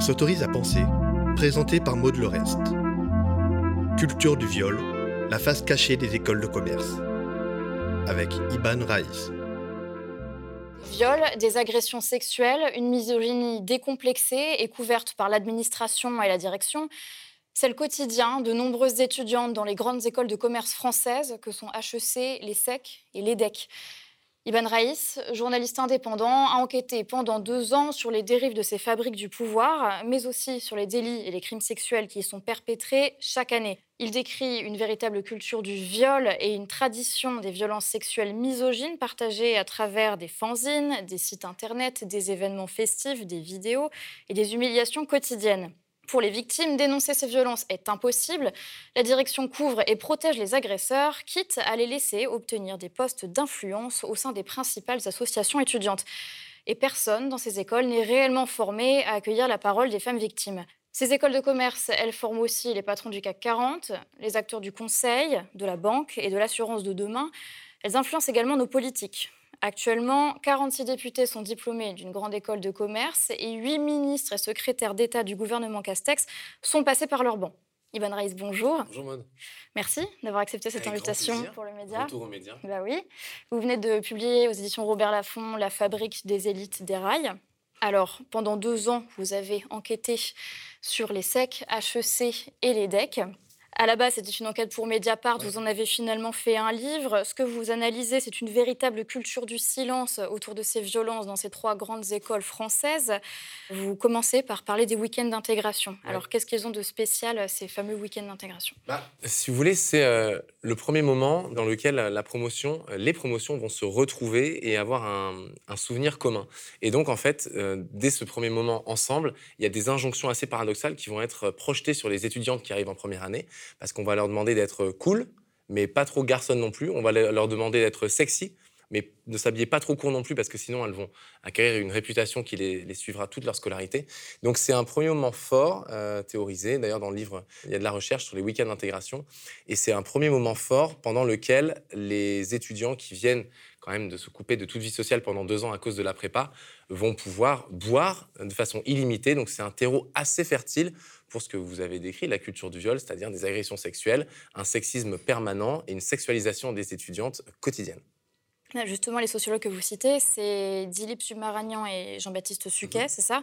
S'autorise à penser, présenté par Maud Lorest. Culture du viol, la face cachée des écoles de commerce. Avec Iban Raïs. Viol, des agressions sexuelles, une misogynie décomplexée et couverte par l'administration et la direction, c'est le quotidien de nombreuses étudiantes dans les grandes écoles de commerce françaises que sont HEC, les SEC et l'EDEC. Iban Raïs, journaliste indépendant, a enquêté pendant deux ans sur les dérives de ces fabriques du pouvoir, mais aussi sur les délits et les crimes sexuels qui y sont perpétrés chaque année. Il décrit une véritable culture du viol et une tradition des violences sexuelles misogynes partagées à travers des fanzines, des sites internet, des événements festifs, des vidéos et des humiliations quotidiennes. Pour les victimes, dénoncer ces violences est impossible. La direction couvre et protège les agresseurs, quitte à les laisser obtenir des postes d'influence au sein des principales associations étudiantes. Et personne dans ces écoles n'est réellement formé à accueillir la parole des femmes victimes. Ces écoles de commerce, elles forment aussi les patrons du CAC 40, les acteurs du conseil, de la banque et de l'assurance de demain. Elles influencent également nos politiques. Actuellement, 46 députés sont diplômés d'une grande école de commerce et 8 ministres et secrétaires d'État du gouvernement Castex sont passés par leur banc. Iban Reis, bonjour. Bonjour Maud. Merci d'avoir accepté cette invitation pour le média. Retour aux médias. Bah oui. Vous venez de publier aux éditions Robert Laffont La fabrique des élites des rails. Alors, pendant deux ans, vous avez enquêté sur les SEC, HEC et les DEC. À la base, c'était une enquête pour Mediapart. Vous en avez finalement fait un livre. Ce que vous analysez, c'est une véritable culture du silence autour de ces violences dans ces trois grandes écoles françaises. Vous commencez par parler des week-ends d'intégration. Alors, qu'est-ce qu'ils ont de spécial, ces fameux week-ends d'intégration? Bah, Si vous voulez, c'est euh, le premier moment dans lequel la promotion, euh, les promotions vont se retrouver et avoir un, souvenir commun. Et donc, en fait, euh, dès ce premier moment ensemble, il y a des injonctions assez paradoxales qui vont être projetées sur les étudiantes qui arrivent en première année parce qu'on va leur demander d'être cool, mais pas trop garçonne non plus. On va leur demander d'être sexy, mais ne s'habiller pas trop court non plus, parce que sinon elles vont acquérir une réputation qui les, suivra toute leur scolarité. Donc c'est un premier moment fort, euh, théorisé. D'ailleurs, dans le livre, il y a de la recherche sur les week-ends d'intégration. Et c'est un premier moment fort pendant lequel les étudiants qui viennent quand même de se couper de toute vie sociale pendant deux ans à cause de la prépa vont pouvoir boire de façon illimitée. Donc c'est un terreau assez fertile pour ce que vous avez décrit, la culture du viol, c'est-à-dire des agressions sexuelles, un sexisme permanent et une sexualisation des étudiantes quotidienne. Justement, les sociologues que vous citez, c'est Dilip Submaranian et Jean-Baptiste Suquet, mhm. c'est ça,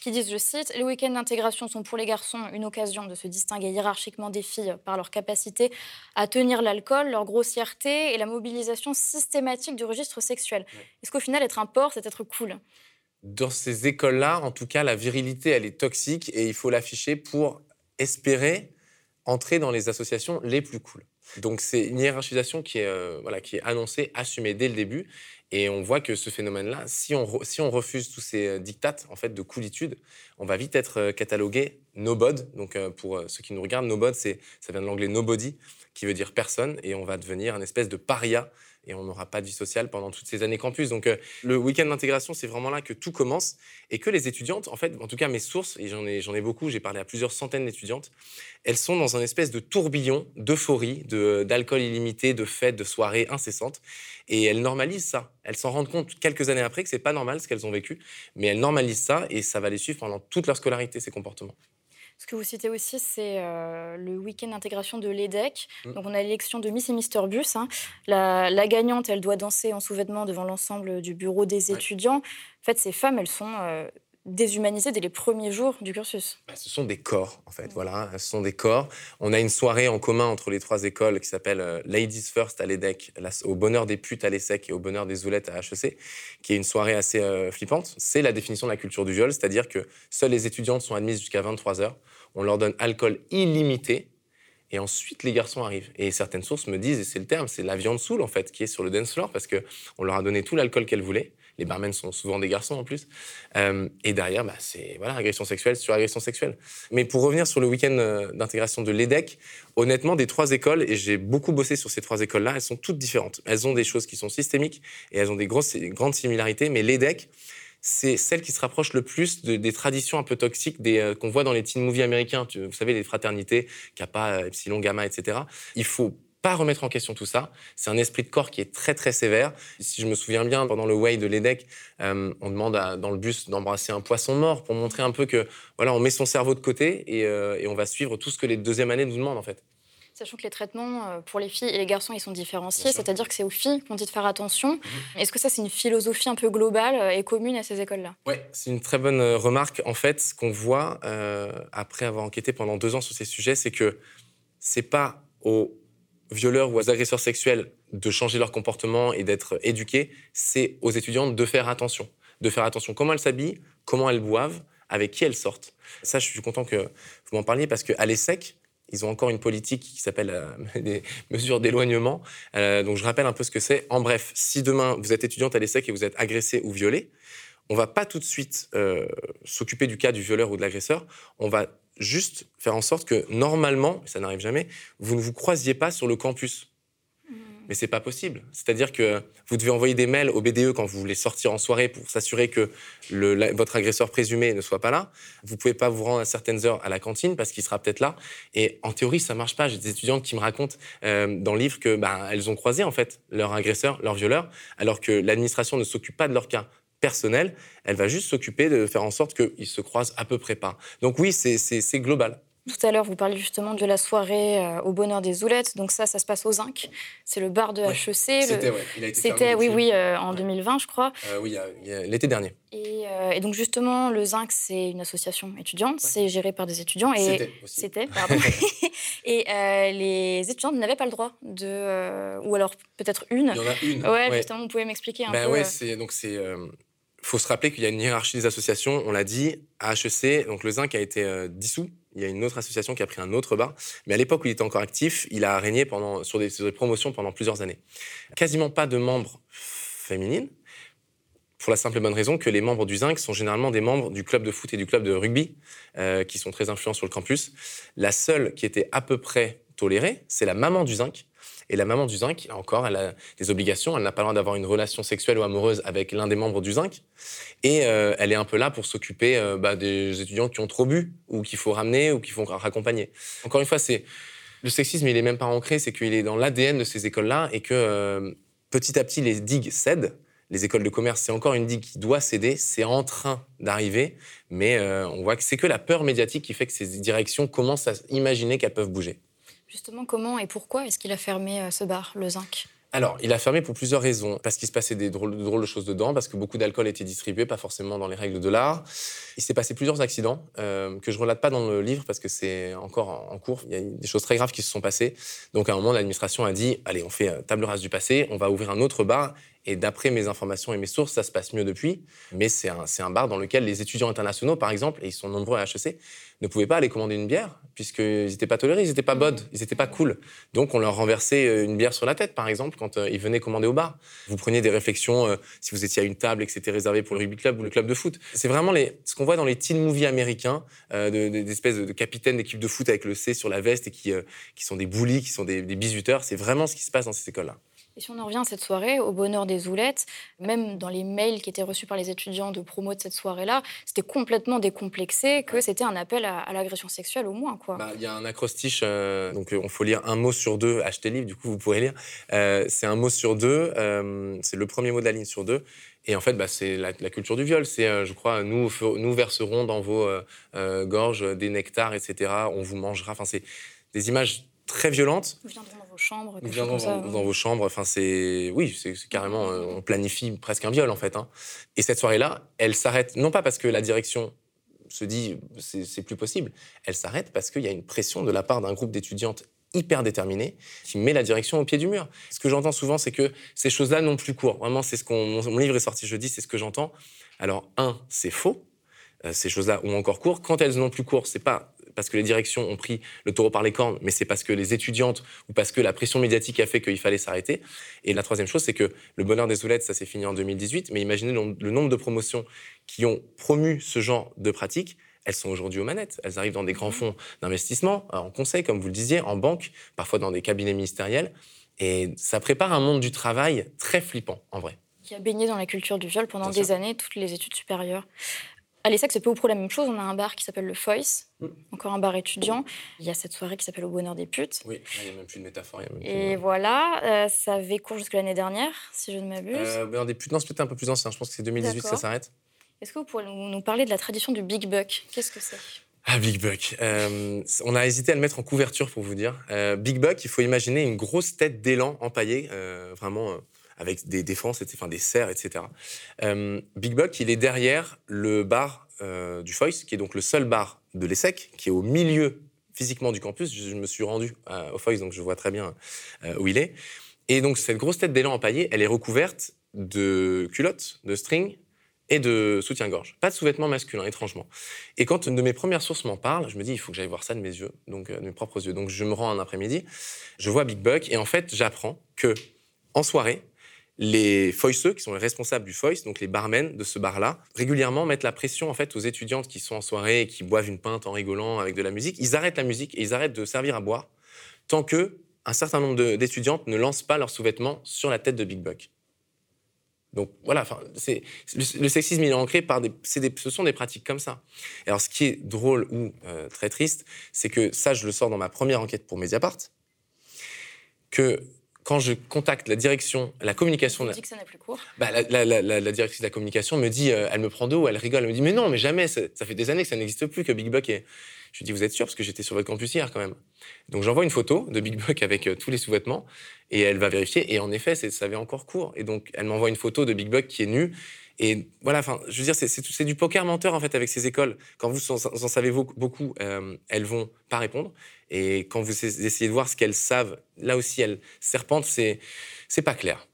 qui disent, je cite, Les week-ends d'intégration sont pour les garçons une occasion de se distinguer hiérarchiquement des filles par leur capacité à tenir l'alcool, leur grossièreté et la mobilisation systématique du registre sexuel. Est-ce qu'au final, être un porc, c'est être cool? Dans ces écoles-là, en tout cas, la virilité, elle est toxique et il faut l'afficher pour espérer entrer dans les associations les plus cool. Donc c'est une hiérarchisation qui est, euh, voilà, qui est annoncée, assumée dès le début. Et on voit que ce phénomène-là, si on, si on refuse tous ces euh, dictates en fait, de coolitude, on va vite être euh, catalogué nobod. Donc pour ceux qui nous regardent, nobod, ça vient de l'anglais nobody, qui veut dire personne. Et on va devenir un espèce de paria et on n'aura pas de vie sociale pendant toutes ces années campus. Donc euh, le week-end d'intégration, c'est vraiment là que tout commence et que les étudiantes, en fait, en tout cas mes sources, et j'en ai, beaucoup, j'ai parlé à plusieurs centaines d'étudiantes, elles sont dans un espèce de tourbillon d'euphorie, de, d'alcool illimité, de fêtes, de soirées incessantes. Et elles normalisent ça. Elles s'en rendent compte quelques années après que c'est pas normal ce qu'elles ont vécu, mais elles normalisent ça et ça va les suivre pendant toute leur scolarité, ces comportements. Ce que vous citez aussi, c'est euh, le week-end d'intégration de l'EDEC. Mm. Donc, on a l'élection de Miss et Mister Bus. Hein. La, gagnante, elle doit danser en sous-vêtements devant l'ensemble du bureau des étudiants. En fait, ces femmes, elles sont euh, déshumanisées dès les premiers jours du cursus. Bah, ce sont des corps, en fait. Voilà, ce sont des corps. On a une soirée en commun entre les trois écoles qui s'appelle euh, Ladies First à l'EDEC, au bonheur des putes à l'ESSEC et au bonheur des oulettes à HEC, qui est une soirée assez flippante. C'est la définition de la culture du viol, c'est-à-dire que seules les étudiantes sont admises jusqu'à 23 heures on leur donne alcool illimité, et ensuite les garçons arrivent. Et certaines sources me disent, et c'est le terme, c'est la viande saoule en fait qui est sur le dance floor parce qu'on leur a donné tout l'alcool qu'elles voulaient. Les barmen sont souvent des garçons en plus. Euh, et derrière, bah, c'est voilà, agression sexuelle sur agression sexuelle. Mais pour revenir sur le week-end euh, d'intégration de l'EDEC, honnêtement, des trois écoles, et j'ai beaucoup bossé sur ces trois écoles-là, elles sont toutes différentes. Elles ont des choses qui sont systémiques et elles ont des grosses, grandes similarités. Mais l'EDEC, c'est celle qui se rapproche le plus des traditions un peu toxiques euh, qu'on voit dans les teen movies américains. vous savez, les fraternités, Kappa, Epsilon, Gamma, etc. Il faut pas remettre en question tout ça. C'est un esprit de corps qui est très très sévère. Si je me souviens bien, pendant le way de l'EDEC, euh, on demande dans le bus d'embrasser un poisson mort pour montrer un peu que voilà, on met son cerveau de côté et, euh, et on va suivre tout ce que les deuxièmes années nous demandent en fait. Sachant que les traitements euh, pour les filles et les garçons, ils sont différenciés, c'est-à-dire que c'est aux filles qu'on dit de faire attention. Mhm. Est-ce que ça, c'est une philosophie un peu globale et commune à ces écoles-là? Oui, c'est une très bonne remarque. En fait, ce qu'on voit après avoir enquêté pendant deux ans sur ces sujets, c'est que c'est pas aux violeurs ou agresseurs sexuels de changer leur comportement et d'être éduqués, c'est aux étudiantes de faire attention. De faire attention comment elles s'habillent, comment elles boivent, avec qui elles sortent. Ça, je suis content que vous m'en parliez parce qu'à l'ESSEC, ils ont encore une politique qui s'appelle euh, des mesures d'éloignement. Euh, donc je rappelle un peu ce que c'est. En bref, si demain vous êtes étudiante à l'ESSEC et vous êtes agressée ou violée, on va pas tout de suite euh, s'occuper du cas du violeur ou de l'agresseur. On va juste faire en sorte que normalement, ça n'arrive jamais, vous ne vous croisiez pas sur le campus mais c'est pas possible. C'est-à-dire que vous devez envoyer des mails au BDE quand vous voulez sortir en soirée pour s'assurer que le, votre agresseur présumé ne soit pas là. Vous pouvez pas vous rendre à certaines heures à la cantine parce qu'il sera peut-être là. Et en théorie, ça marche pas. J'ai des étudiantes qui me racontent euh, dans le livre que bah, elles ont croisé en fait leur agresseur, leur violeur, alors que l'administration ne s'occupe pas de leur cas personnel. Elle va juste s'occuper de faire en sorte qu'ils se croisent à peu près pas. Donc oui, c'est global. Tout à l'heure, vous parliez justement de la soirée euh, au bonheur des Oulettes. Donc ça, ça se passe au Zinc. C'est le bar de HEC. C'était, C'était, oui, oui, euh, en 2020, je crois. Euh, oui, l'été dernier. Et, donc justement, le Zinc, c'est une association étudiante. C'est géré par des étudiants. Et c'était, pardon. et les étudiantes n'avaient pas le droit de, ou alors peut-être une. Il y en a une. Ouais, justement, vous pouvez m'expliquer un ben peu. Ouais, c'est donc c'est faut se rappeler qu'il y a une hiérarchie des associations. On l'a dit, à HEC, donc le Zinc a été dissous il y a une autre association qui a pris un autre bar. Mais à l'époque où il était encore actif, il a régné pendant, sur, des, promotions pendant plusieurs années. Quasiment pas de membres féminines, pour la simple et bonne raison que les membres du Zinc sont généralement des membres du club de foot et du club de rugby, euh, qui sont très influents sur le campus. La seule qui était à peu près tolérée, c'est la maman du Zinc, et la maman du zinc, encore, elle a des obligations. Elle n'a pas le droit d'avoir une relation sexuelle ou amoureuse avec l'un des membres du zinc. Et euh, elle est un peu là pour s'occuper euh, bah, des étudiants qui ont trop bu, ou qu'il faut ramener, ou qu'il faut raccompagner. Encore une fois, c'est le sexisme, il est même pas ancré, c'est qu'il est dans l'ADN de ces écoles-là et que euh, petit à petit, les digues cèdent. Les écoles de commerce, c'est encore une digue qui doit céder, c'est en train d'arriver, mais on voit que c'est que la peur médiatique qui fait que ces directions commencent à imaginer qu'elles peuvent bouger. Justement, comment et pourquoi est-ce qu'il a fermé euh, ce bar, le Zinc? Alors, il a fermé pour plusieurs raisons. Parce qu'il se passait des drôles, de choses dedans, parce que beaucoup d'alcool était distribué, pas forcément dans les règles de l'art. Il s'est passé plusieurs accidents euh, que je relate pas dans le livre parce que c'est encore en, cours. Il y a des choses très graves qui se sont passées. Donc, à un moment, l'administration a dit allez, on fait table rase du passé, on va ouvrir un autre bar. Et d'après mes informations et mes sources, ça se passe mieux depuis. Mais c'est un, un, bar dans lequel les étudiants internationaux, par exemple, et ils sont nombreux à HEC, ne pouvaient pas aller commander une bière, puisqu'ils n'étaient pas tolérés, ils n'étaient pas bod, ils n'étaient pas cool. Donc on leur renversait euh, une bière sur la tête, par exemple, quand euh, ils venaient commander au bar. Vous preniez des réflexions, euh, si vous étiez à une table et que c'était réservé pour le rugby club ou le club de foot. C'est vraiment les, ce qu'on voit dans les teen movies américains, des espèces de, capitaines d'équipe de foot avec le C sur la veste et qui, qui sont des bullies, qui sont des, des bisuteurs. C'est vraiment ce qui se passe dans ces écoles-là. Et si on en revient à cette soirée, au bonheur des Oulettes, même dans les mails qui étaient reçus par les étudiants de promo de cette soirée-là, c'était complètement décomplexé que c'était un appel à, l'agression sexuelle au moins. Bah, il y a un acrostiche, euh, donc on faut lire un mot sur deux, achetez le livre, du coup vous pourrez lire. Euh, c'est un mot sur deux, euh, c'est le premier mot de la ligne sur deux. Et en fait, bah, c'est la, culture du viol. C'est, je crois, nous, nous verserons dans vos gorges des nectars, etc. On vous mangera. Enfin, c'est des images très violentes chambres. Nous viendrons dans, dans, vos chambres. Enfin, c'est oui, c'est carrément, euh, on planifie presque un viol en fait. Hein. Et cette soirée-là, elle s'arrête non pas parce que la direction se dit c'est plus possible, elle s'arrête parce qu'il y a une pression de la part d'un groupe d'étudiantes hyper déterminées qui met la direction au pied du mur. Ce que j'entends souvent, c'est que ces choses-là n'ont plus cours. Vraiment, c'est ce qu'on mon livre est sorti jeudi, c'est ce que j'entends. Alors un, c'est faux. Euh, ces choses-là ont encore cours. Quand elles n'ont plus cours, c'est pas parce que les directions ont pris le taureau par les cornes, mais c'est parce que les étudiantes ou parce que la pression médiatique a fait qu'il fallait s'arrêter. Et la troisième chose, c'est que le bonheur des oulettes, ça s'est fini en 2018, mais imaginez le, nombre de promotions qui ont promu ce genre de pratique. Elles sont aujourd'hui aux manettes. Elles arrivent dans des grands fonds d'investissement, en conseil, comme vous le disiez, en banque, parfois dans des cabinets ministériels. Et ça prépare un monde du travail très flippant, en vrai. Qui a baigné dans la culture du viol pendant des années, toutes les études supérieures. À l'ESSEC, c'est peu ou prou la même chose. On a un bar qui s'appelle le Foyce, mm. encore un bar étudiant. Il y a cette soirée qui s'appelle Au Bonheur des Putes. Oui, il n'y a même plus de métaphore. Et voilà, euh, ça avait cours jusque l'année dernière, si je ne m'abuse. Euh, Bonheur des Putes, non, c'est peut-être un peu plus ancien. Je pense que c'est 2018 ça s'arrête. Est-ce que vous pourriez nous parler de la tradition du Big Buck? Qu'est-ce que c'est? Ah, Big Buck. Euh, on a hésité à le mettre en couverture pour vous dire. Euh, Big Buck, il faut imaginer une grosse tête d'élan empaillée, vraiment avec des défenses, des serres, etc. Big Buck, il est derrière le bar du Foyce, qui est donc le seul bar de l'ESSEC, qui est au milieu physiquement du campus. Je, me suis rendu au Foyce, donc je vois très bien où il est. Et donc cette grosse tête d'élan empaillée, elle est recouverte de culottes, de string, et de soutien-gorge. Pas de sous-vêtements masculins, étrangement. Et quand une de mes premières sources m'en parle, je me dis, il faut que j'aille voir ça de mes yeux, donc euh, de mes propres yeux. Donc je me rends un après-midi, je vois Big Buck, et en fait, j'apprends que en soirée, les foiceux, qui sont les responsables du foice, donc les barmen de ce bar-là, régulièrement mettent la pression en fait aux étudiantes qui sont en soirée et qui boivent une pinte en rigolant avec de la musique. Ils arrêtent la musique et ils arrêtent de servir à boire tant que un certain nombre d'étudiantes ne lancent pas leurs sous-vêtements sur la tête de Big Buck. Donc voilà, le, sexisme il est ancré par des, ce sont des pratiques comme ça. alors ce qui est drôle ou euh, très triste, c'est que ça je le sors dans ma première enquête pour Mediapart, que quand je contacte la direction, la communication. Tu dis que ça n'a plus cours. Bah, la, la, directrice de la communication me dit, euh, elle me prend d'eau, elle rigole, elle me dit mais non, mais jamais, ça, ça fait des années que ça n'existe plus que Big Buck est. Je lui dis, vous êtes sûr? Parce que j'étais sur votre campus hier quand même. Donc j'envoie une photo de Big Buck avec euh, tous les sous-vêtements et elle va vérifier. Et en effet, ça avait encore cours. Et donc elle m'envoie une photo de Big Buck qui est nu. Et voilà, enfin, je veux dire, c'est du poker menteur en fait avec ces écoles. Quand vous en, savez beaucoup, euh, elles vont pas répondre. Et quand vous essayez de voir ce qu'elles savent, là aussi, elles serpentent, c'est c'est pas clair.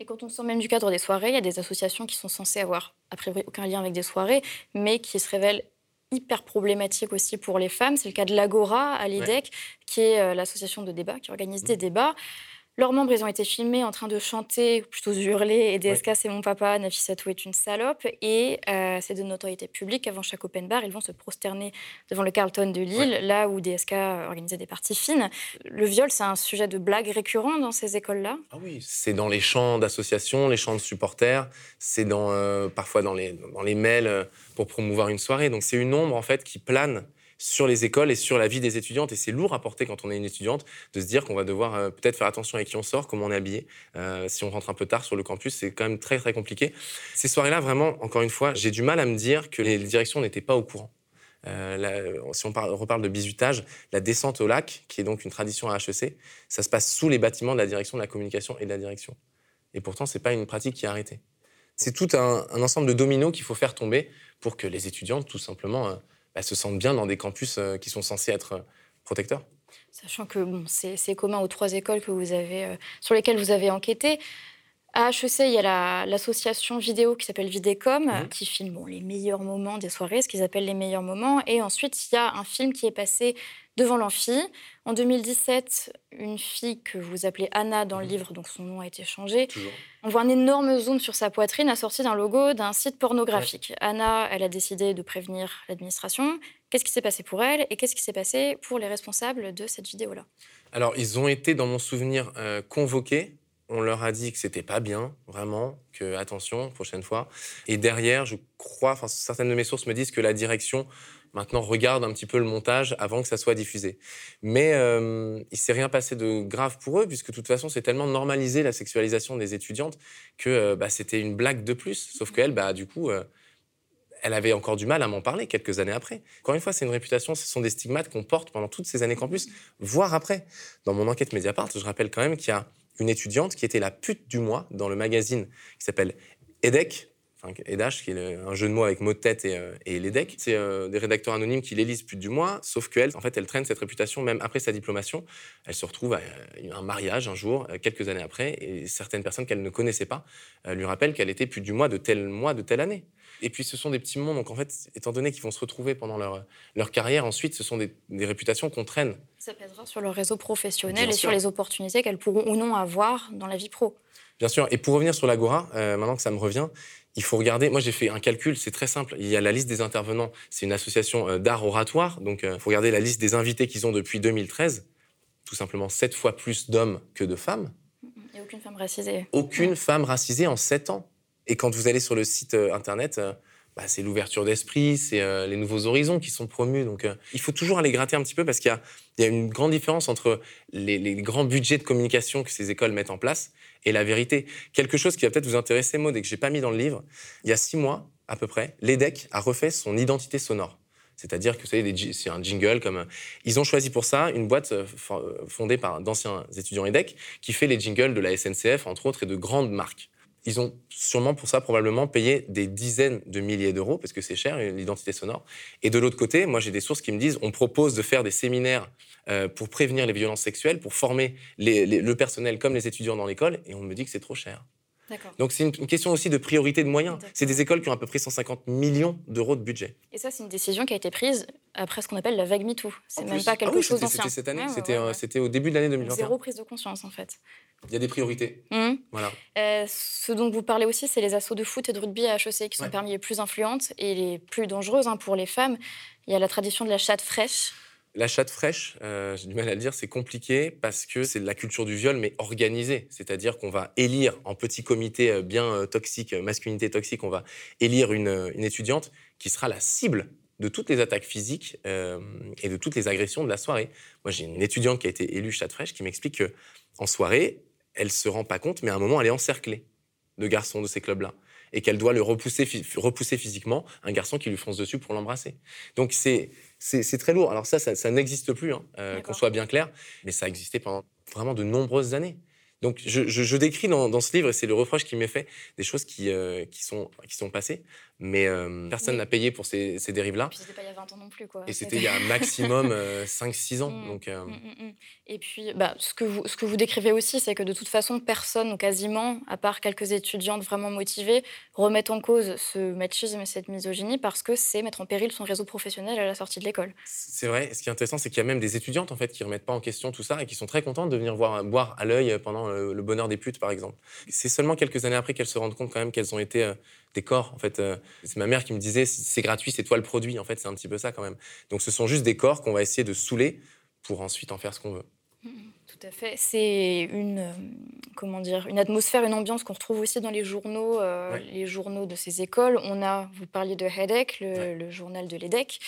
Et quand on sort même du cadre des soirées, il y a des associations qui sont censées avoir a priori aucun lien avec des soirées, mais qui se révèlent hyper problématique aussi pour les femmes. C'est le cas de l'Agora à l'IDEC, qui est euh, l'association de débat, qui organise des mmh. débats. Leurs membres, ils ont été filmés en train de chanter, ou plutôt hurler, et DSK, c'est mon papa, Nafissatou est une salope. Et euh, c'est de notoriété publique. Avant chaque open bar, ils vont se prosterner devant le Carlton de Lille, là où DSK organisait des parties fines. Le viol, c'est un sujet de blague récurrent dans ces écoles-là? Ah oui, c'est dans les champs d'associations, les champs de supporters, c'est dans, euh, parfois dans les, dans les mails euh, pour promouvoir une soirée. Donc c'est une ombre, en fait, qui plane sur les écoles et sur la vie des étudiantes. Et c'est lourd à porter quand on est une étudiante de se dire qu'on va devoir euh, peut-être faire attention avec qui on sort, comment on est habillé. Euh, si on rentre un peu tard sur le campus, c'est quand même très très compliqué. Ces soirées-là, vraiment, encore une fois, j'ai du mal à me dire que les directions n'étaient pas au courant. Euh, si on, reparle de bizutage, la descente au lac, qui est donc une tradition à HEC, ça se passe sous les bâtiments de la direction de la communication et de la direction. Et pourtant, ce n'est pas une pratique qui est arrêtée. C'est tout un, un, ensemble de dominos qu'il faut faire tomber pour que les étudiantes, tout simplement, elles se sentent bien dans des campus euh, qui sont censés être euh, protecteurs Sachant que bon, c'est commun aux trois écoles que vous avez, euh, sur lesquelles vous avez enquêté. À HEC, il y a l'association vidéo qui s'appelle Vidécom, mmh. qui filme bon, les meilleurs moments des soirées, ce qu'ils appellent les meilleurs moments. Et ensuite, il y a un film qui est passé devant l'amphi. En 2017, une fille que vous appelez Anna dans le mhm. livre, donc son nom a été changé, on voit un énorme zoom sur sa poitrine assorti d'un logo d'un site pornographique. Anna, elle a décidé de prévenir l'administration. Qu'est-ce qui s'est passé pour elle et qu'est-ce qui s'est passé pour les responsables de cette vidéo-là? Alors, ils ont été, dans mon souvenir, euh, convoqués. On leur a dit que c'était pas bien, vraiment, que attention, prochaine fois. Et derrière, je crois, enfin, certaines de mes sources me disent que la direction maintenant regarde un petit peu le montage avant que ça soit diffusé. Mais euh, il s'est rien passé de grave pour eux, puisque de toute façon, c'est tellement normalisé la sexualisation des étudiantes que euh, bah, c'était une blague de plus. Sauf qu'elle, bah, du coup, euh, elle avait encore du mal à m'en parler quelques années après. Encore une fois, c'est une réputation, ce sont des stigmates qu'on porte pendant toutes ces années campus, voire après. Dans mon enquête Mediapart, je rappelle quand même qu'il y a une étudiante qui était la pute du mois dans le magazine qui s'appelle EDEC, enfin EDH, qui est un jeu de mots avec mot de tête et, euh, les decks. C'est euh, des rédacteurs anonymes qui l'élisent plus du mois, sauf qu'elle, en fait, elle traîne cette réputation même après sa diplomation. Elle se retrouve à euh, un mariage un jour, quelques années après, et certaines personnes qu'elle ne connaissait pas lui rappellent qu'elle était plus du mois de tel mois de telle année. Et puis ce sont des petits mondes, donc en fait, étant donné qu'ils vont se retrouver pendant leur, leur carrière, ensuite, ce sont des, réputations qu'on traîne. Ça pèsera sur leur réseau professionnel et sur les opportunités qu'elles pourront ou non avoir dans la vie pro. Bien sûr. Et pour revenir sur l'Agora, maintenant que ça me revient, il faut regarder. Moi, j'ai fait un calcul, c'est très simple. Il y a la liste des intervenants. C'est une association euh, d'art oratoire. Donc, il euh, faut regarder la liste des invités qu'ils ont depuis 2013. Tout simplement, sept fois plus d'hommes que de femmes. Et aucune femme racisée. Aucune femme racisée en sept ans. Et quand vous allez sur le site euh, internet, bah, c'est l'ouverture d'esprit, c'est euh, les nouveaux horizons qui sont promus. Donc, euh, il faut toujours aller gratter un petit peu parce qu'il y, a une grande différence entre les, grands budgets de communication que ces écoles mettent en place et la vérité. Quelque chose qui va peut-être vous intéresser, Maud, et que j'ai pas mis dans le livre. Il y a six mois, à peu près, l'EDEC a refait son identité sonore. C'est-à-dire que c'est un jingle comme. Ils ont choisi pour ça une boîte euh, fondée par d'anciens étudiants EDEC qui fait les jingles de la SNCF, entre autres, et de grandes marques ils ont sûrement pour ça probablement payé des dizaines de milliers d'euros, parce que c'est cher, l'identité sonore. Et de l'autre côté, moi j'ai des sources qui me disent on propose de faire des séminaires euh, pour prévenir les violences sexuelles, pour former le personnel comme les étudiants dans l'école, et on me dit que c'est trop cher. Donc c'est une, question aussi de priorité de moyens. C'est des écoles qui ont à peu près 150 millions d'euros de budget. Et ça, c'est une décision qui a été prise après ce qu'on appelle la vague MeToo. C'est même pas quelque ah chose d'ancien. C'était cette année, euh, c'était au début de l'année 2021. Zéro prise de conscience en fait. Il y a des priorités. Mmh. Voilà. Euh, ce dont vous parlez aussi, c'est les assauts de foot et de rugby à HEC qui sont parmi les plus influentes et les plus dangereuses hein, pour les femmes. Il y a la tradition de la chatte fraîche. La chatte fraîche, euh, j'ai du mal à le dire, c'est compliqué parce que c'est de la culture du viol, mais organisée. C'est-à-dire qu'on va élire en petit comité euh, bien euh, toxique, masculinité toxique, on va élire une, étudiante qui sera la cible de toutes les attaques physiques et de toutes les agressions de la soirée. Moi, j'ai une étudiante qui a été élue chatte fraîche qui m'explique qu'en soirée, elle se rend pas compte, mais à un moment, elle est encerclée de garçons de ces clubs-là et qu'elle doit le repousser, repousser physiquement un garçon qui lui fonce dessus pour l'embrasser. Donc c'est c'est très lourd. Alors ça, ça, n'existe plus, hein, euh, qu'on soit bien clair, mais ça existait pendant vraiment de nombreuses années. Donc je, décris dans, ce livre, et c'est le reproche qui m'est fait, des choses qui, euh, qui, sont, qui sont passées, mais euh, personne n'a payé pour ces, dérives-là. Et puis c'était pas il y a 20 ans non plus. Quoi. Et c'était il y a maximum 5-6 ans. Mmh, donc, mmh, mmh, Et puis bah, ce, que vous, ce que vous décrivez aussi, c'est que de toute façon, personne, ou quasiment, à part quelques étudiantes vraiment motivées, remettent en cause ce machisme et cette misogynie parce que c'est mettre en péril son réseau professionnel à la sortie de l'école. C'est vrai. Ce qui est intéressant, c'est qu'il y a même des étudiantes en fait, qui remettent pas en question tout ça et qui sont très contentes de venir voir, boire à l'œil pendant euh, le bonheur des putes, par exemple. C'est seulement quelques années après qu'elles se rendent compte quand même qu'elles ont été euh, des corps. En fait, euh, c'est ma mère qui me disait c'est gratuit, c'est toi le produit. En fait, c'est un petit peu ça quand même. Donc, ce sont juste des corps qu'on va essayer de saouler pour ensuite en faire ce qu'on veut. Mmh, tout à fait. C'est une, comment dire, une atmosphère, une ambiance qu'on retrouve aussi dans les journaux, les journaux de ces écoles. On a, vous parliez de HEDEC, le, le journal de l'EDEC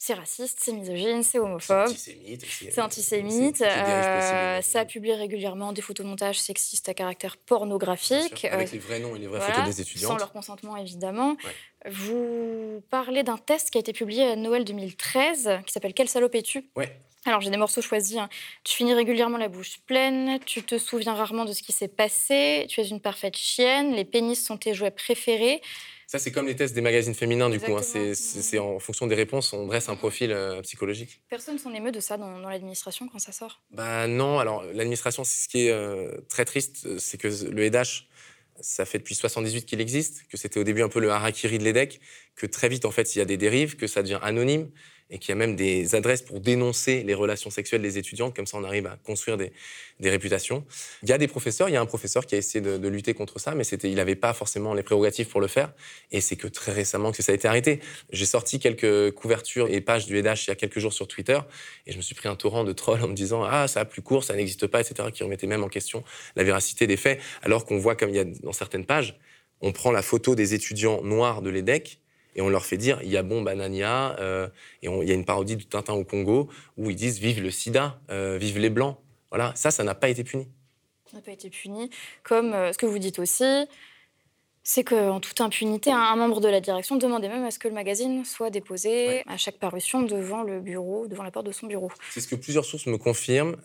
c'est raciste, c'est misogyne, c'est homophobe. C'est antisémite. Euh, ça publie régulièrement des photomontages sexistes à caractère pornographique. avec euh, les vrais noms et les vraies photos des étudiants. Sans leur consentement, évidemment. Vous parlez d'un test qui a été publié à Noël 2013, qui s'appelle Quelle salope es-tu? Ouais. Alors, j'ai des morceaux choisis. Hein. Tu finis régulièrement la bouche pleine, tu te souviens rarement de ce qui s'est passé, tu es une parfaite chienne, les pénis sont tes jouets préférés. Ça, c'est comme les tests des magazines féminins, du coup. Hein. C'est en fonction des réponses, on dresse un profil euh, psychologique. Personne s'en émeut de ça dans, l'administration quand ça sort? Bah non, alors l'administration, ce qui est euh, très triste, c'est que le EDH, ça fait depuis 78 qu'il existe, que c'était au début un peu le harakiri de l'EDEC, que très vite, en fait, il y a des dérives, que ça devient anonyme et qu'il y a même des adresses pour dénoncer les relations sexuelles des étudiants. Comme ça, on arrive à construire des, réputations. Il y a des professeurs, il y a un professeur qui a essayé de, lutter contre ça, mais il n'avait pas forcément les prérogatives pour le faire. Et c'est que très récemment que ça a été arrêté. J'ai sorti quelques couvertures et pages du EDH il y a quelques jours sur Twitter, et je me suis pris un torrent de trolls en me disant ah ça a plus court, ça n'existe pas, etc., qui remettaient même en question la véracité des faits, alors qu'on voit comme il y a dans certaines pages, on prend la photo des étudiants noirs de l'EDEC et on leur fait dire il y a bon banania euh, et il y a une parodie de Tintin au Congo où ils disent vive le sida, euh, vive les blancs. Voilà, ça, ça n'a pas été puni. Ça n'a pas été puni. Comme euh, ce que vous dites aussi, c'est qu'en toute impunité, un membre de la direction demandait même à ce que le magazine soit déposé à chaque parution devant le bureau, devant la porte de son bureau. C'est ce que plusieurs sources me confirment.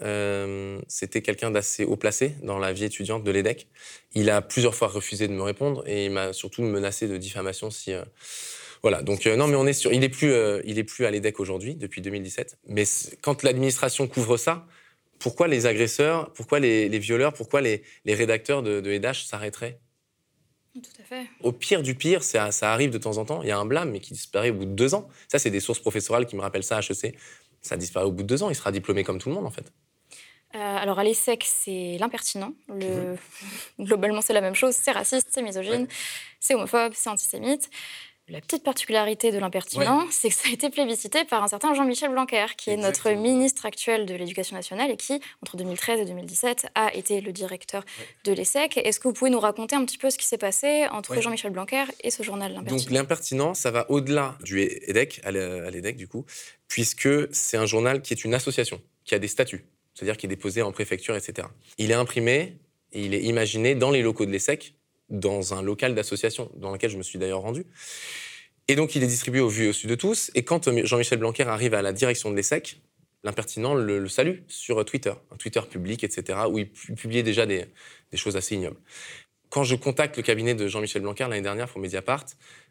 C'était quelqu'un d'assez haut placé dans la vie étudiante de l'EDEC. Il a plusieurs fois refusé de me répondre et il m'a surtout menacé de diffamation si voilà, donc euh, non, mais on est sur. Il est plus, euh, il est plus à l'EDEC aujourd'hui, depuis 2017. Mais quand l'administration couvre ça, pourquoi les agresseurs, pourquoi les, violeurs, pourquoi les, rédacteurs de, de EDH s'arrêteraient? Tout à fait. Au pire du pire, ça, ça, arrive de temps en temps. Il y a un blâme, mais qui disparaît au bout de deux ans. Ça, c'est des sources professorales qui me rappellent ça à HEC. Ça disparaît au bout de deux ans. Il sera diplômé comme tout le monde, en fait. Euh, alors, à l'ESSEC, c'est l'impertinent. Le... Globalement, c'est la même chose. C'est raciste, c'est misogyne, c'est homophobe, c'est antisémite. La petite particularité de l'impertinent, c'est que ça a été plébiscité par un certain Jean-Michel Blanquer, qui est notre ministre actuel de l'Éducation nationale et qui, entre 2013 et 2017, a été le directeur de l'ESSEC. Est-ce que vous pouvez nous raconter un petit peu ce qui s'est passé entre Jean-Michel Blanquer et ce journal L'Impertinent? Donc l'impertinent, ça va au-delà du EDEC, à l'EDEC du coup, puisque c'est un journal qui est une association, qui a des statuts, c'est-à-dire qui est déposé en préfecture, etc. Il est imprimé et il est imaginé dans les locaux de l'ESSEC, dans un local d'association dans lequel je me suis d'ailleurs rendu. Et donc, il est distribué au vu et au su de tous. Et quand euh, Jean-Michel Blanquer arrive à la direction de l'ESSEC, l'impertinent le, salue sur Twitter, un Twitter public, etc., où il publiait déjà des, choses assez ignobles. Quand je contacte le cabinet de Jean-Michel Blanquer l'année dernière pour Mediapart,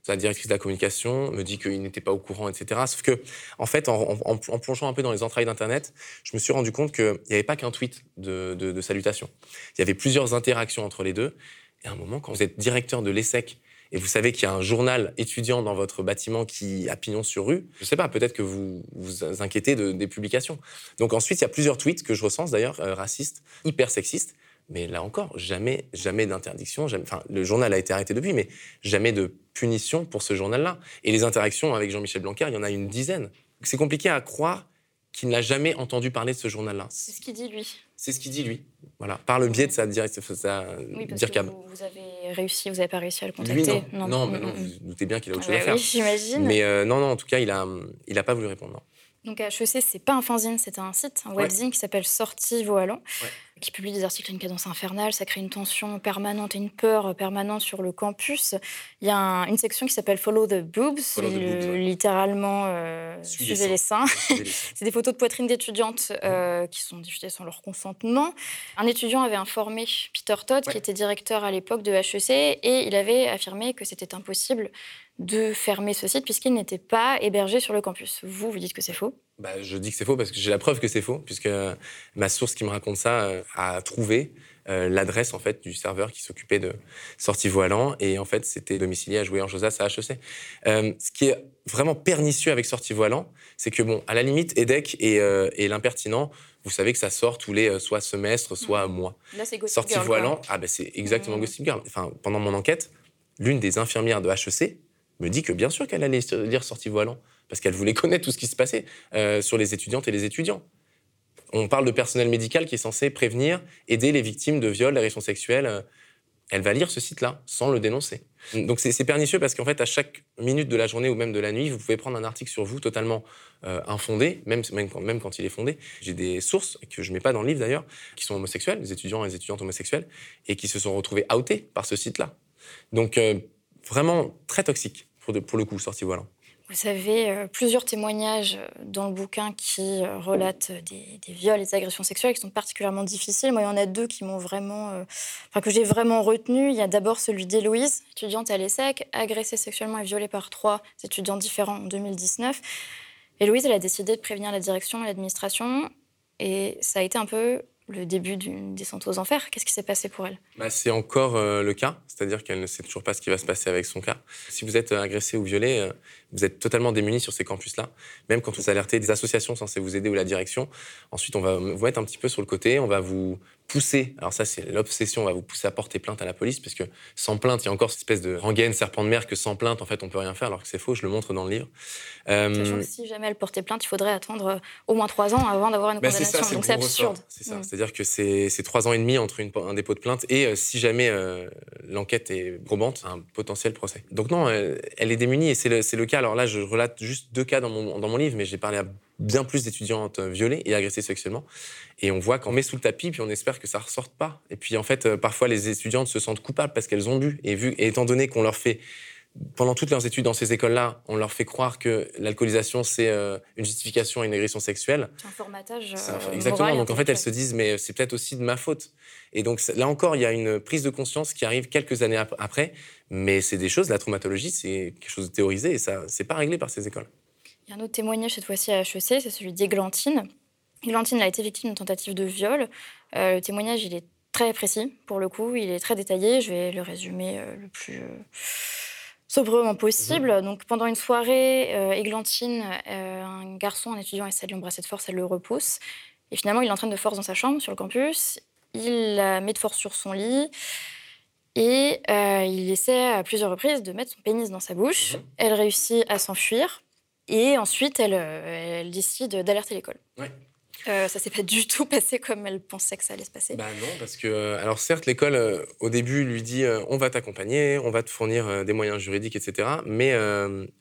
la directrice de la communication me dit qu'il n'était pas au courant, etc. Sauf que, en fait, en, plongeant un peu dans les entrailles d'Internet, je me suis rendu compte qu'il n'y avait pas qu'un tweet de salutation. Il y avait plusieurs interactions entre les deux. Et à un moment, quand vous êtes directeur de l'ESSEC et vous savez qu'il y a un journal étudiant dans votre bâtiment qui a pignon sur rue, je ne sais pas, peut-être que vous vous inquiétez de, des publications. Donc ensuite, il y a plusieurs tweets que je recense d'ailleurs, euh, racistes, hyper sexistes. Mais là encore, jamais, jamais d'interdiction. Enfin, le journal a été arrêté depuis, mais jamais de punition pour ce journal-là. Et les interactions avec Jean-Michel Blanquer, il y en a une dizaine. C'est compliqué à croire qu'il n'a jamais entendu parler de ce journal-là. C'est ce qu'il dit lui. C'est ce qu'il dit lui. Voilà, par le biais de sa, direct, sa oui, parce Que vous, avez réussi, vous n'avez pas réussi à le contacter. non, non, non, non, vous doutez bien qu'il a autre chose à bah faire. Oui, j'imagine. Mais euh, non, non, en tout cas, il a, il a pas voulu répondre. Non. Donc HEC, c'est pas un fanzine, c'est un site, un webzine qui s'appelle Sortie Voalant, qui publie des articles à une cadence infernale. Ça crée une tension permanente et une peur permanente sur le campus. Il y a une section qui s'appelle Follow the Boobs, littéralement euh, suivez les seins. c'est des photos de poitrine d'étudiantes euh, qui sont diffusées sans leur consentement. Un étudiant avait informé Peter Todd, qui était directeur à l'époque de HEC, et il avait affirmé que c'était impossible de fermer ce site puisqu'il n'était pas hébergé sur le campus. Vous, vous dites que c'est faux bah, Je dis que c'est faux parce que j'ai la preuve que c'est faux, puisque ma source qui me raconte ça euh, a trouvé euh, l'adresse en fait du serveur qui s'occupait de sortie voilant et en fait c'était domicilié à jouer en Josas à HEC. Euh, ce qui est vraiment pernicieux avec sortie voilant, c'est que bon, à la limite, EDEC et, l'impertinent, vous savez que ça sort tous les soit semestres, soit mmh. mois. Là, c'est Sortie voilant, ah bah, c'est exactement mmh. Gossip Girl. Enfin, pendant mon enquête, l'une des infirmières de HEC me dit que bien sûr qu'elle allait lire Sortie Voilant, parce qu'elle voulait connaître tout ce qui se passait euh, sur les étudiantes et les étudiants. On parle de personnel médical qui est censé prévenir, aider les victimes de viols, d'agressions sexuelles. Euh, elle va lire ce site-là sans le dénoncer. Donc c'est pernicieux parce qu'en fait, à chaque minute de la journée ou même de la nuit, vous pouvez prendre un article sur vous totalement euh, infondé, même, quand, il est fondé. J'ai des sources, que je ne mets pas dans le livre d'ailleurs, qui sont homosexuels, des étudiants et des étudiantes homosexuels, et qui se sont retrouvés outés par ce site-là. Donc vraiment très toxique pour, le coup, sorti voilà. Vous avez euh, plusieurs témoignages euh, dans le bouquin qui euh, relatent des, viols et des agressions sexuelles qui sont particulièrement difficiles. Moi, il y en a deux qui m'ont vraiment, enfin, que j'ai vraiment retenu. Il y a d'abord celui d'Héloïse, étudiante à l'ESSEC, agressée sexuellement et violée par trois étudiants différents en 2019. Héloïse, elle a décidé de prévenir la direction et l'administration. Et ça a été un peu le début d'une descente aux enfers. Qu'est-ce qui s'est passé pour elle? Bah, C'est encore euh, le cas, c'est-à-dire qu'elle ne sait toujours pas ce qui va se passer avec son cas. Si vous êtes agressé ou violé, euh, vous êtes totalement démunis sur ces campus-là. Même quand vous alertez des associations censées vous aider ou la direction, ensuite on va vous mettre un petit peu sur le côté, on va vous pousser, alors ça c'est l'obsession, on va vous pousser à porter plainte à la police, parce que sans plainte, il y a encore cette espèce de rengaine, serpent de mer, que sans plainte, en fait, on peut rien faire, alors que c'est faux, je le montre dans le livre. Euh... si jamais elle portait plainte, il faudrait attendre euh, au moins trois ans avant d'avoir une bah, condamnation, donc c'est absurde. C'est ça, mm. c'est-à-dire que c'est trois ans et demi entre un dépôt de plainte et euh, si jamais euh, l'enquête est probante, un potentiel procès. Donc non, elle est démunie et c'est le, le, cas. Alors là, je relate juste deux cas dans mon, dans mon livre, mais j'ai parlé à bien plus d'étudiantes violées et agressées sexuellement. Et on voit qu'on met sous le tapis, puis on espère que ça ne ressorte pas. Et puis en fait, euh, parfois les étudiantes se sentent coupables parce qu'elles ont bu. Et, vu, et étant donné qu'on leur fait, pendant toutes leurs études dans ces écoles-là, on leur fait croire que l'alcoolisation, c'est euh, une justification à une agression sexuelle. C'est un formatage. Euh, exactement. donc en fait, elles se disent, mais c'est peut-être aussi de ma faute. Et donc là encore, il y a une prise de conscience qui arrive quelques années après. Mais c'est des choses, la traumatologie, c'est quelque chose de théorisé et ça, c'est pas réglé par ces écoles. Il y a un autre témoignage cette fois-ci à HEC, c'est celui d'Églantine. Églantine a été victime d'une tentative de viol. Euh, le témoignage, il est très précis pour le coup, il est très détaillé. Je vais le résumer euh, le plus euh, sobrement possible. Donc pendant une soirée, Églantine, un garçon, un étudiant, essaie de l'embrasser de force, elle le repousse. Et finalement, il l'entraîne de force dans sa chambre sur le campus. Il la met de force sur son lit. Et il essaie à plusieurs reprises de mettre son pénis dans sa bouche. Mhm. Elle réussit à s'enfuir. Et ensuite, elle, euh, elle décide d'alerter l'école. Ouais. Euh, ça s'est pas du tout passé comme elle pensait que ça allait se passer. Bah non, parce que, euh, alors certes, l'école, euh, au début, lui dit euh, on va t'accompagner, on va te fournir des moyens juridiques, etc. Mais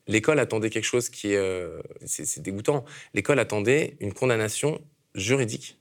l'école attendait quelque chose qui est. c'est dégoûtant. L'école attendait une condamnation juridique,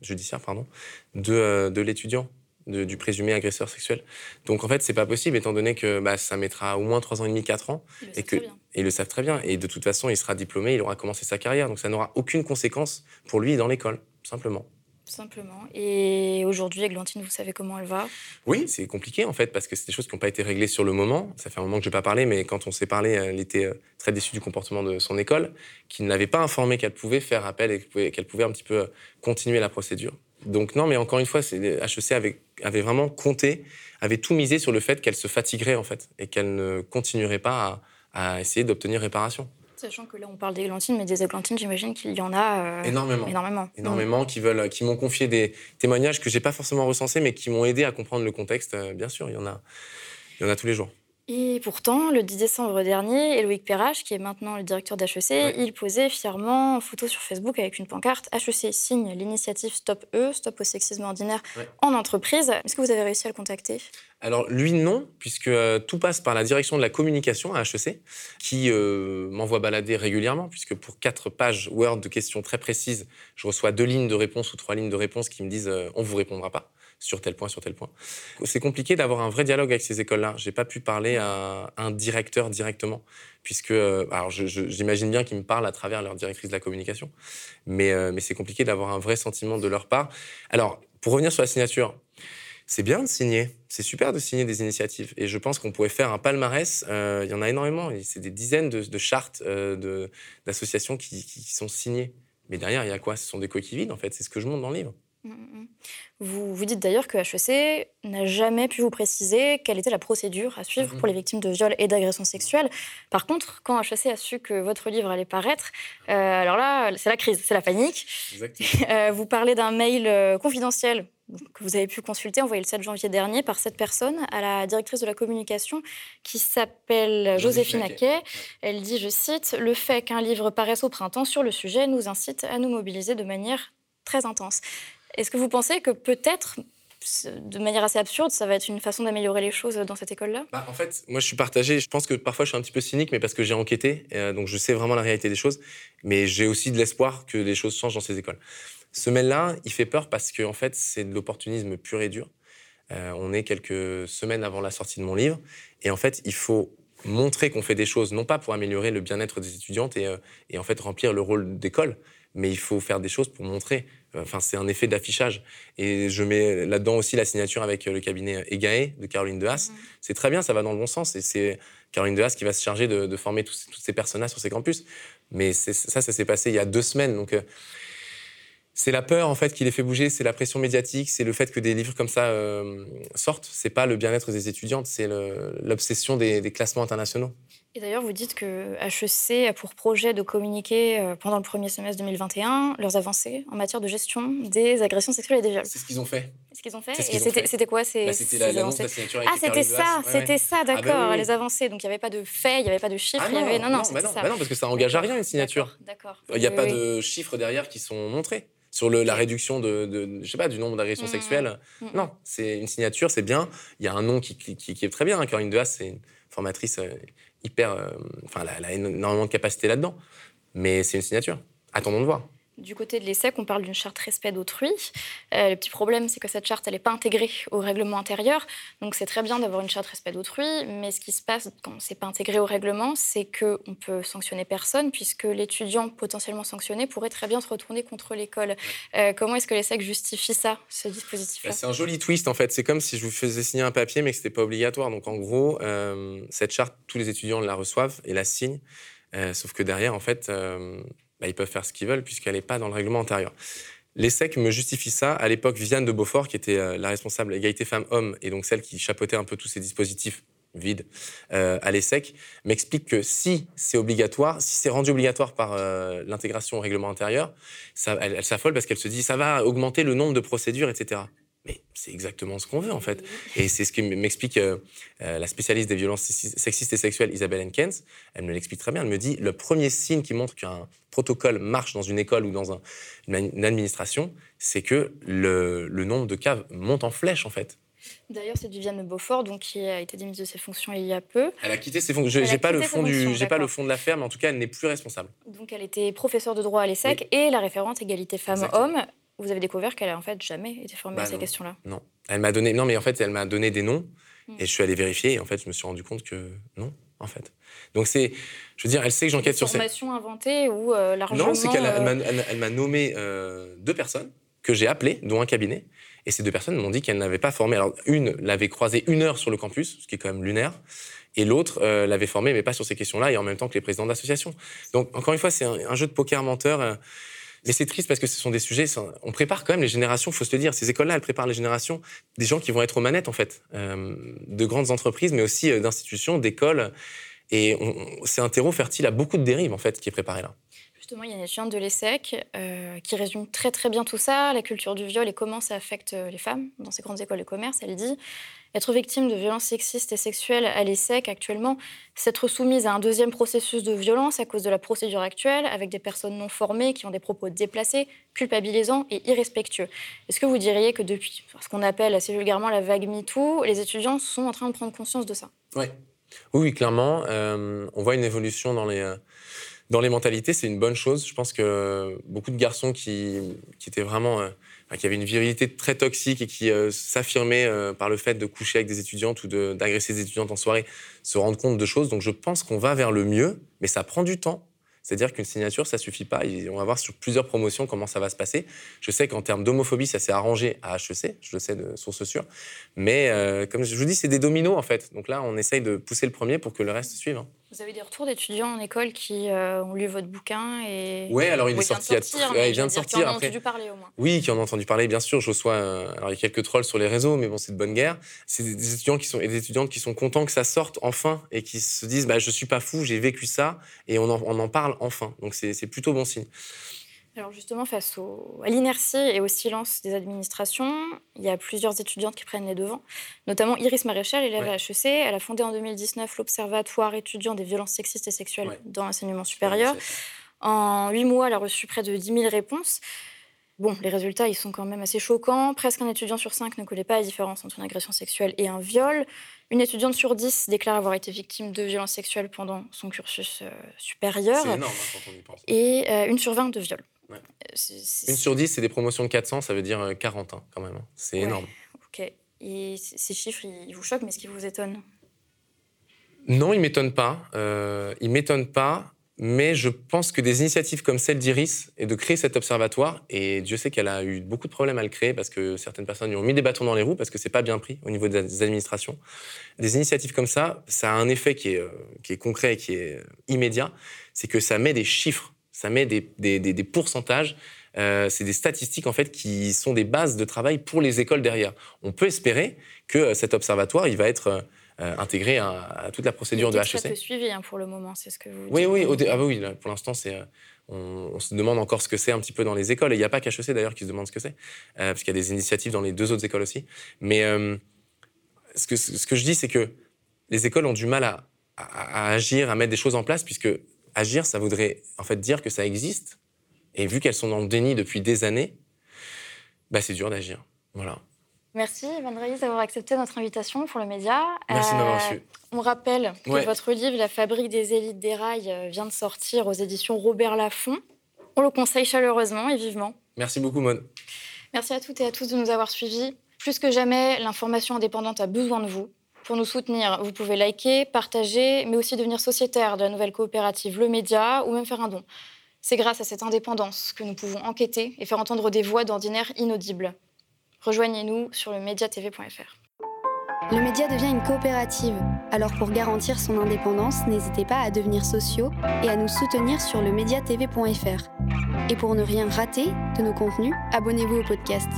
judiciaire, pardon, de, de l'étudiant. De- du présumé agresseur sexuel. Donc en fait, c'est pas possible étant donné que bah, ça mettra au moins 3 ans et demi, 4 ans. Ils le Et savent que, très bien. et ils le savent très bien. Et de toute façon, il sera diplômé, il aura commencé sa carrière. Donc ça n'aura aucune conséquence pour lui dans l'école, simplement. Simplement. Et aujourd'hui, Églantine, vous savez comment elle va? Oui, c'est compliqué en fait, parce que c'est des choses qui n'ont pas été réglées sur le moment. Ça fait un moment que je n'ai pas parlé, mais quand on s'est parlé, elle était euh, très déçue du comportement de son école, qui ne l'avait pas informé qu'elle pouvait faire appel et qu'elle pouvait, qu'elle pouvait un petit peu euh, continuer la procédure. Donc non, mais encore une fois, HEC avait, avait vraiment compté, avait tout misé sur le fait qu'elle se fatiguerait en fait, et qu'elle ne continuerait pas à, à essayer d'obtenir réparation. Sachant que là, on parle d'Églantine, mais des Églantines, j'imagine qu'il y en a euh, Énormément. énormément. énormément, qui veulent, qui m'ont confié des témoignages que j'ai pas forcément recensés, mais qui m'ont aidé à comprendre le contexte. Euh, Bien sûr, il y en a, il y en a tous les jours. Et pourtant, le 10 décembre dernier, Éloïc Perrache, qui est maintenant le directeur d'HEC, il posait fièrement en photo sur Facebook avec une pancarte HEC signe l'initiative Stop E, Stop au sexisme ordinaire en entreprise. Est-ce que vous avez réussi à le contacter? Alors lui non, puisque euh, tout passe par la direction de la communication à HEC, qui euh, m'envoie balader régulièrement, puisque pour quatre pages Word de questions très précises, je reçois deux lignes de réponse ou trois lignes de réponse qui me disent euh, on vous répondra pas sur tel point, sur tel point. C'est compliqué d'avoir un vrai dialogue avec ces écoles-là. J'ai pas pu parler à un directeur directement, puisque euh, alors j'imagine bien qu'ils me parlent à travers leur directrice de la communication, mais, euh, mais c'est compliqué d'avoir un vrai sentiment de leur part. Alors pour revenir sur la signature, c'est bien de signer. C'est super de signer des initiatives. Et je pense qu'on pourrait faire un palmarès. Euh, Il y en a énormément. C'est des dizaines de, chartes d'associations qui, qui sont signées. Mais derrière, il y a quoi? Ce sont des coquilles vides, en fait. C'est ce que je montre dans le livre. Mm, mm. Vous, vous dites d'ailleurs que HEC n'a jamais pu vous préciser quelle était la procédure à suivre pour les victimes de viols et d'agressions sexuelles. Par contre, quand HEC a su que votre livre allait paraître, euh, alors là, c'est la crise, c'est la panique. Euh, vous parlez d'un mail euh, confidentiel que vous avez pu consulter, envoyé le 7 janvier dernier par cette personne à la directrice de la communication qui s'appelle Joséphine Joséphine Haquet. Elle dit, je cite, Le fait qu'un livre paraisse au printemps sur le sujet nous incite à nous mobiliser de manière très intense. Est-ce que vous pensez que peut-être, de manière assez absurde, ça va être une façon d'améliorer les choses dans cette école-là? Bah, en fait, moi, je suis partagé. Je pense que parfois, je suis un petit peu cynique, mais parce que j'ai enquêté. euh, donc, je sais vraiment la réalité des choses. Mais j'ai aussi de l'espoir que les choses changent dans ces écoles. Ce mail-là, il fait peur parce qu'en en fait, c'est de l'opportunisme pur et dur. Euh, on est quelques semaines avant la sortie de mon livre. Et en fait, il faut montrer qu'on fait des choses, non pas pour améliorer le bien-être des étudiantes et, euh, et en fait remplir le rôle d'école, mais il faut faire des choses pour montrer. Enfin, c'est un effet d'affichage. Et je mets là-dedans aussi la signature avec euh, le cabinet EGAE de Caroline Dehaas. C'est très bien, ça va dans le bon sens. Et c'est Caroline Dehaas qui va se charger de, de former tous, toutes ces personnes-là sur ces campus. Mais ça, ça s'est passé il y a deux semaines. Donc, euh, c'est la peur en fait qui les fait bouger, c'est la pression médiatique, c'est le fait que des livres comme ça euh, sortent. C'est pas le bien-être des étudiantes, c'est l'obsession des, des classements internationaux. Et d'ailleurs, vous dites que HEC a pour projet de communiquer euh, pendant le premier semestre 2021 leurs avancées en matière de gestion des agressions sexuelles et des viols. C'est ce qu'ils ont fait. C'est ce qu'ils ont fait Et c'était quoi ces, Bah, c'était la- l'annonce avancées de la signature avec Ah, c'était ça, ouais. c'était ça, Ah bah d'accord, oui, oui. les avancées. Donc il n'y avait pas de faits, il n'y avait pas de chiffres, Ah y avait. Non, non, bah non, ça. bah non, parce que ça engage à rien une signature. D'accord. Il n'y a Oui, pas oui. de chiffres derrière qui sont montrés sur le- la réduction de, de- je sais pas, du nombre d'agressions Mhm. sexuelles. Mhm. Non, c'est une signature, c'est bien. Il y a un nom qui, qui, qui- qui est très bien. hein. Caroline Dehaas, c'est une formatrice euh, hyper. euh, Enfin, elle, a- elle a énormément de capacité là-dedans. Mais c'est une signature. Attendons de voir. Du côté de l'ESSEC, on parle d'une charte respect d'autrui. Euh, le petit problème, c'est que cette charte, elle n'est pas intégrée au règlement intérieur. Donc c'est très bien d'avoir une charte respect d'autrui, mais ce qui se passe quand c'est pas intégré au règlement, c'est qu'on peut sanctionner personne, puisque l'étudiant potentiellement sanctionné pourrait très bien se retourner contre l'école. Euh, comment est-ce que l'ESSEC justifie ça, ce dispositif-là Bah, c'est un joli twist en fait. C'est comme si je vous faisais signer un papier mais que c'était pas obligatoire. Donc en gros, euh, cette charte, tous les étudiants la reçoivent et la signent. Sauf que derrière, en fait, bah, ils peuvent faire ce qu'ils veulent puisqu'elle n'est pas dans le règlement intérieur. L'ESSEC me justifie ça. À l'époque, Viviane de Beaufort, qui était euh, la responsable égalité femmes-hommes et donc celle qui chapeautait un peu tous ces dispositifs vides euh, à l'ESSEC, m'explique que si c'est obligatoire, si c'est rendu obligatoire par euh, l'intégration au règlement intérieur, elle, elle s'affole parce qu'elle se dit ça va augmenter le nombre de procédures, etc. Mais c'est exactement ce qu'on veut, en fait. Et c'est ce que m'explique euh, euh, la spécialiste des violences sexistes et sexuelles, Isabelle Henkens. Elle me l'explique très bien. Elle me dit le premier signe qui montre qu'un protocole marche dans une école ou dans un, une administration, c'est que le, le nombre de cas monte en flèche, en fait. D'ailleurs, c'est Viviane Beaufort, donc, qui a été démise de ses fonctions il y a peu. Elle a quitté ses fonctions. Je n'ai pas, le fond du, pas le fond de l'affaire, mais en tout cas, elle n'est plus responsable. Donc, elle était professeure de droit à l'ESSEC et la référente égalité femmes-hommes vous avez découvert qu'elle a en fait jamais été formée à bah ces questions-là. Non, elle m'a donné. Non, mais en fait, elle m'a donné des noms hmm. et je suis allé vérifier. Et en fait, je me suis rendu compte que non, en fait. Donc c'est, je veux dire, elle sait que j'enquête sur ça. Formation inventée ou euh, largement. Non, c'est qu'elle euh, m'a nommé euh, deux personnes que j'ai appelées, dont un cabinet. Et ces deux personnes m'ont dit qu'elles n'avaient pas formé. Alors une l'avait croisée une heure sur le campus, ce qui est quand même lunaire. Et l'autre l'avait formée, mais pas sur ces questions-là, et en même temps que les présidents d'associations. Donc, encore une fois, c'est un, un, jeu de poker menteur. Mais c'est triste parce que ce sont des sujets. On prépare quand même les générations, il faut se le dire. Ces écoles-là, elles préparent les générations des gens qui vont être aux manettes, en fait, euh, de grandes entreprises, mais aussi euh, d'institutions, d'écoles. Et c'est un terreau fertile à beaucoup de dérives, en fait, qui est préparé là. Justement, il y a une étudiante de l'ESSEC euh, qui résume très très bien tout ça, la culture du viol et comment ça affecte les femmes dans ces grandes écoles de commerce. Elle dit être victime de violences sexistes et sexuelles à l'ESSEC actuellement, c'est être soumise à un deuxième processus de violence à cause de la procédure actuelle, avec des personnes non formées qui ont des propos déplacés, culpabilisants et irrespectueux. Est-ce que vous diriez que depuis ce qu'on appelle assez vulgairement la vague MeToo, les étudiants sont en train de prendre conscience de ça? Oui, oui, clairement. Euh, on voit une évolution dans les... Dans les mentalités, c'est une bonne chose. Je pense que beaucoup de garçons qui, qui étaient vraiment euh, qui avait une virilité très toxique et qui euh, s'affirmait euh, par le fait de coucher avec des étudiantes ou d'agresser des étudiantes en soirée, se rendre compte de choses. Donc je pense qu'on va vers le mieux, mais ça prend du temps. C'est-à-dire qu'une signature, ça suffit pas. On va voir sur plusieurs promotions comment ça va se passer. Je sais qu'en termes d'homophobie, ça s'est arrangé à HEC, je le sais de source sûre. Mais euh, comme je vous dis, c'est des dominos en fait. Donc là, on essaye de pousser le premier pour que le reste suive. Hein. Vous avez des retours d'étudiants en école qui euh, ont lu votre bouquin et ouais, alors il est sorti. Il vient de sortir. Qui en ont entendu parler au moins. Oui, qui en ont entendu parler, bien sûr. Je reçois. Euh, alors il y a quelques trolls sur les réseaux, mais bon, c'est de bonne guerre. C'est des étudiants qui sont et des étudiantes qui sont contents que ça sorte enfin et qui se disent, bah je suis pas fou, j'ai vécu ça et on en, on en parle enfin. Donc c'est plutôt bon signe. Alors justement, face à l'inertie et au silence des administrations, il y a plusieurs étudiantes qui prennent les devants, notamment Iris Maréchal, élève à HEC. Elle a fondé en 2019 l'Observatoire étudiant des violences sexistes et sexuelles dans l'enseignement supérieur. En huit mois, elle a reçu près de 10 000 réponses. Bon, les résultats, ils sont quand même assez choquants. Presque un étudiant sur cinq ne connaît pas la différence entre une agression sexuelle et un viol. Une étudiante sur dix déclare avoir été victime de violences sexuelles pendant son cursus euh, supérieur. C'est énorme hein, quand on y pense. Et euh, une sur vingt de viols. Une sur 10, c'est des promotions de 400, ça veut dire 40 euh, ans quand même. Hein. C'est énorme. Ok. Et ces chiffres, ils vous choquent, mais est-ce qu'ils vous étonnent? Non, ils ne m'étonnent pas. Euh, ils m'étonnent pas, mais je pense que des initiatives comme celle d'Iris et de créer cet observatoire, et Dieu sait qu'elle a eu beaucoup de problèmes à le créer parce que certaines personnes lui ont mis des bâtons dans les roues parce que c'est pas bien pris au niveau des administrations. Des initiatives comme ça, ça a un effet qui est, euh, qui est concret et qui est immédiat, c'est que ça met des chiffres ça met des, des, pourcentages. Euh, c'est des statistiques en fait qui sont des bases de travail pour les écoles derrière. On peut espérer que euh, cet observatoire, il va être euh, intégré à, toute la procédure de HEC. Ça peut suivre hein, pour le moment, c'est ce que vous. Oui, oui, ah, bah oui. pour l'instant, c'est. On, se demande encore ce que c'est un petit peu dans les écoles. Et il n'y a pas qu'HEC d'ailleurs qui se demande ce que c'est, parce qu'il y a des initiatives dans les deux autres écoles aussi. Mais ce, que, ce que je dis, c'est que les écoles ont du mal à, à, agir, à mettre des choses en place, puisque agir, ça voudrait en fait dire que ça existe. Et vu qu'elles sont dans le déni depuis des années, bah, c'est dur d'agir. Voilà. Merci, Van d'avoir accepté notre invitation pour le média. Merci de m'avoir reçu. On rappelle que votre livre, La fabrique des élites des rails, euh, vient de sortir aux éditions Robert Laffont. On le conseille chaleureusement et vivement. Merci beaucoup, Maud. Merci à toutes et à tous de nous avoir suivis. Plus que jamais, l'information indépendante a besoin de vous. Pour nous soutenir, vous pouvez liker, partager, mais aussi devenir sociétaire de la nouvelle coopérative Le Média ou même faire un don. C'est grâce à cette indépendance que nous pouvons enquêter et faire entendre des voix d'ordinaire inaudibles. Rejoignez-nous sur le mediatv.fr. Le média devient une coopérative, alors pour garantir son indépendance, n'hésitez pas à devenir sociaux et à nous soutenir sur le mediatv.fr. Et pour ne rien rater de nos contenus, abonnez-vous au podcast.